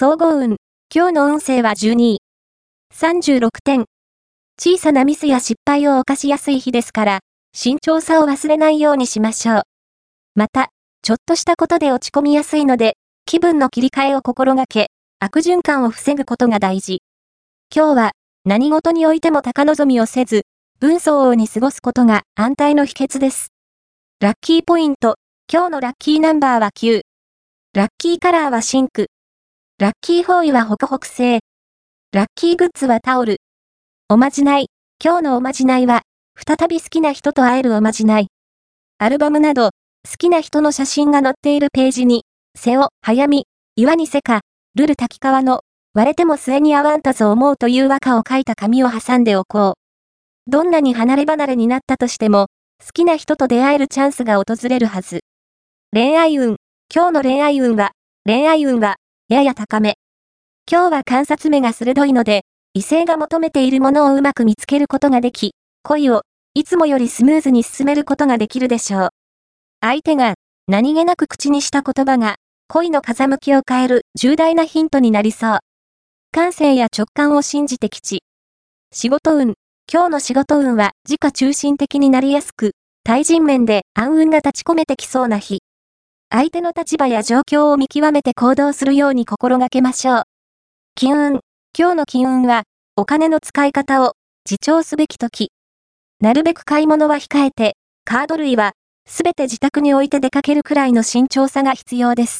総合運。今日の運勢は12位。36点。小さなミスや失敗を犯しやすい日ですから、慎重さを忘れないようにしましょう。また、ちょっとしたことで落ち込みやすいので、気分の切り替えを心がけ、悪循環を防ぐことが大事。今日は、何事においても高望みをせず、文相応に過ごすことが安泰の秘訣です。ラッキーポイント。今日のラッキーナンバーは9。ラッキーカラーは深紅。ラッキーフォーイはホクホク製。ラッキーグッズはタオル。おまじない。今日のおまじないは、再び好きな人と会えるおまじない。アルバムなど、好きな人の写真が載っているページに、瀬を早み、岩にせかるる滝川の、割れても末に逢わんとぞ思うという和歌を書いた紙を挟んでおこう。どんなに離れ離れになったとしても、好きな人と出会えるチャンスが訪れるはず。恋愛運。今日の恋愛運は、恋愛運は、やや高め。今日は観察目が鋭いので、異性が求めているものをうまく見つけることができ、恋を、いつもよりスムーズに進めることができるでしょう。相手が、何気なく口にした言葉が、恋の風向きを変える重大なヒントになりそう。感性や直感を信じて吉。仕事運。今日の仕事運は自家中心的になりやすく、対人面で暗雲が立ち込めてきそうな日。相手の立場や状況を見極めて行動するように心がけましょう。金運。今日の金運は、お金の使い方を自重すべき時。なるべく買い物は控えて、カード類は、すべて自宅に置いて出かけるくらいの慎重さが必要です。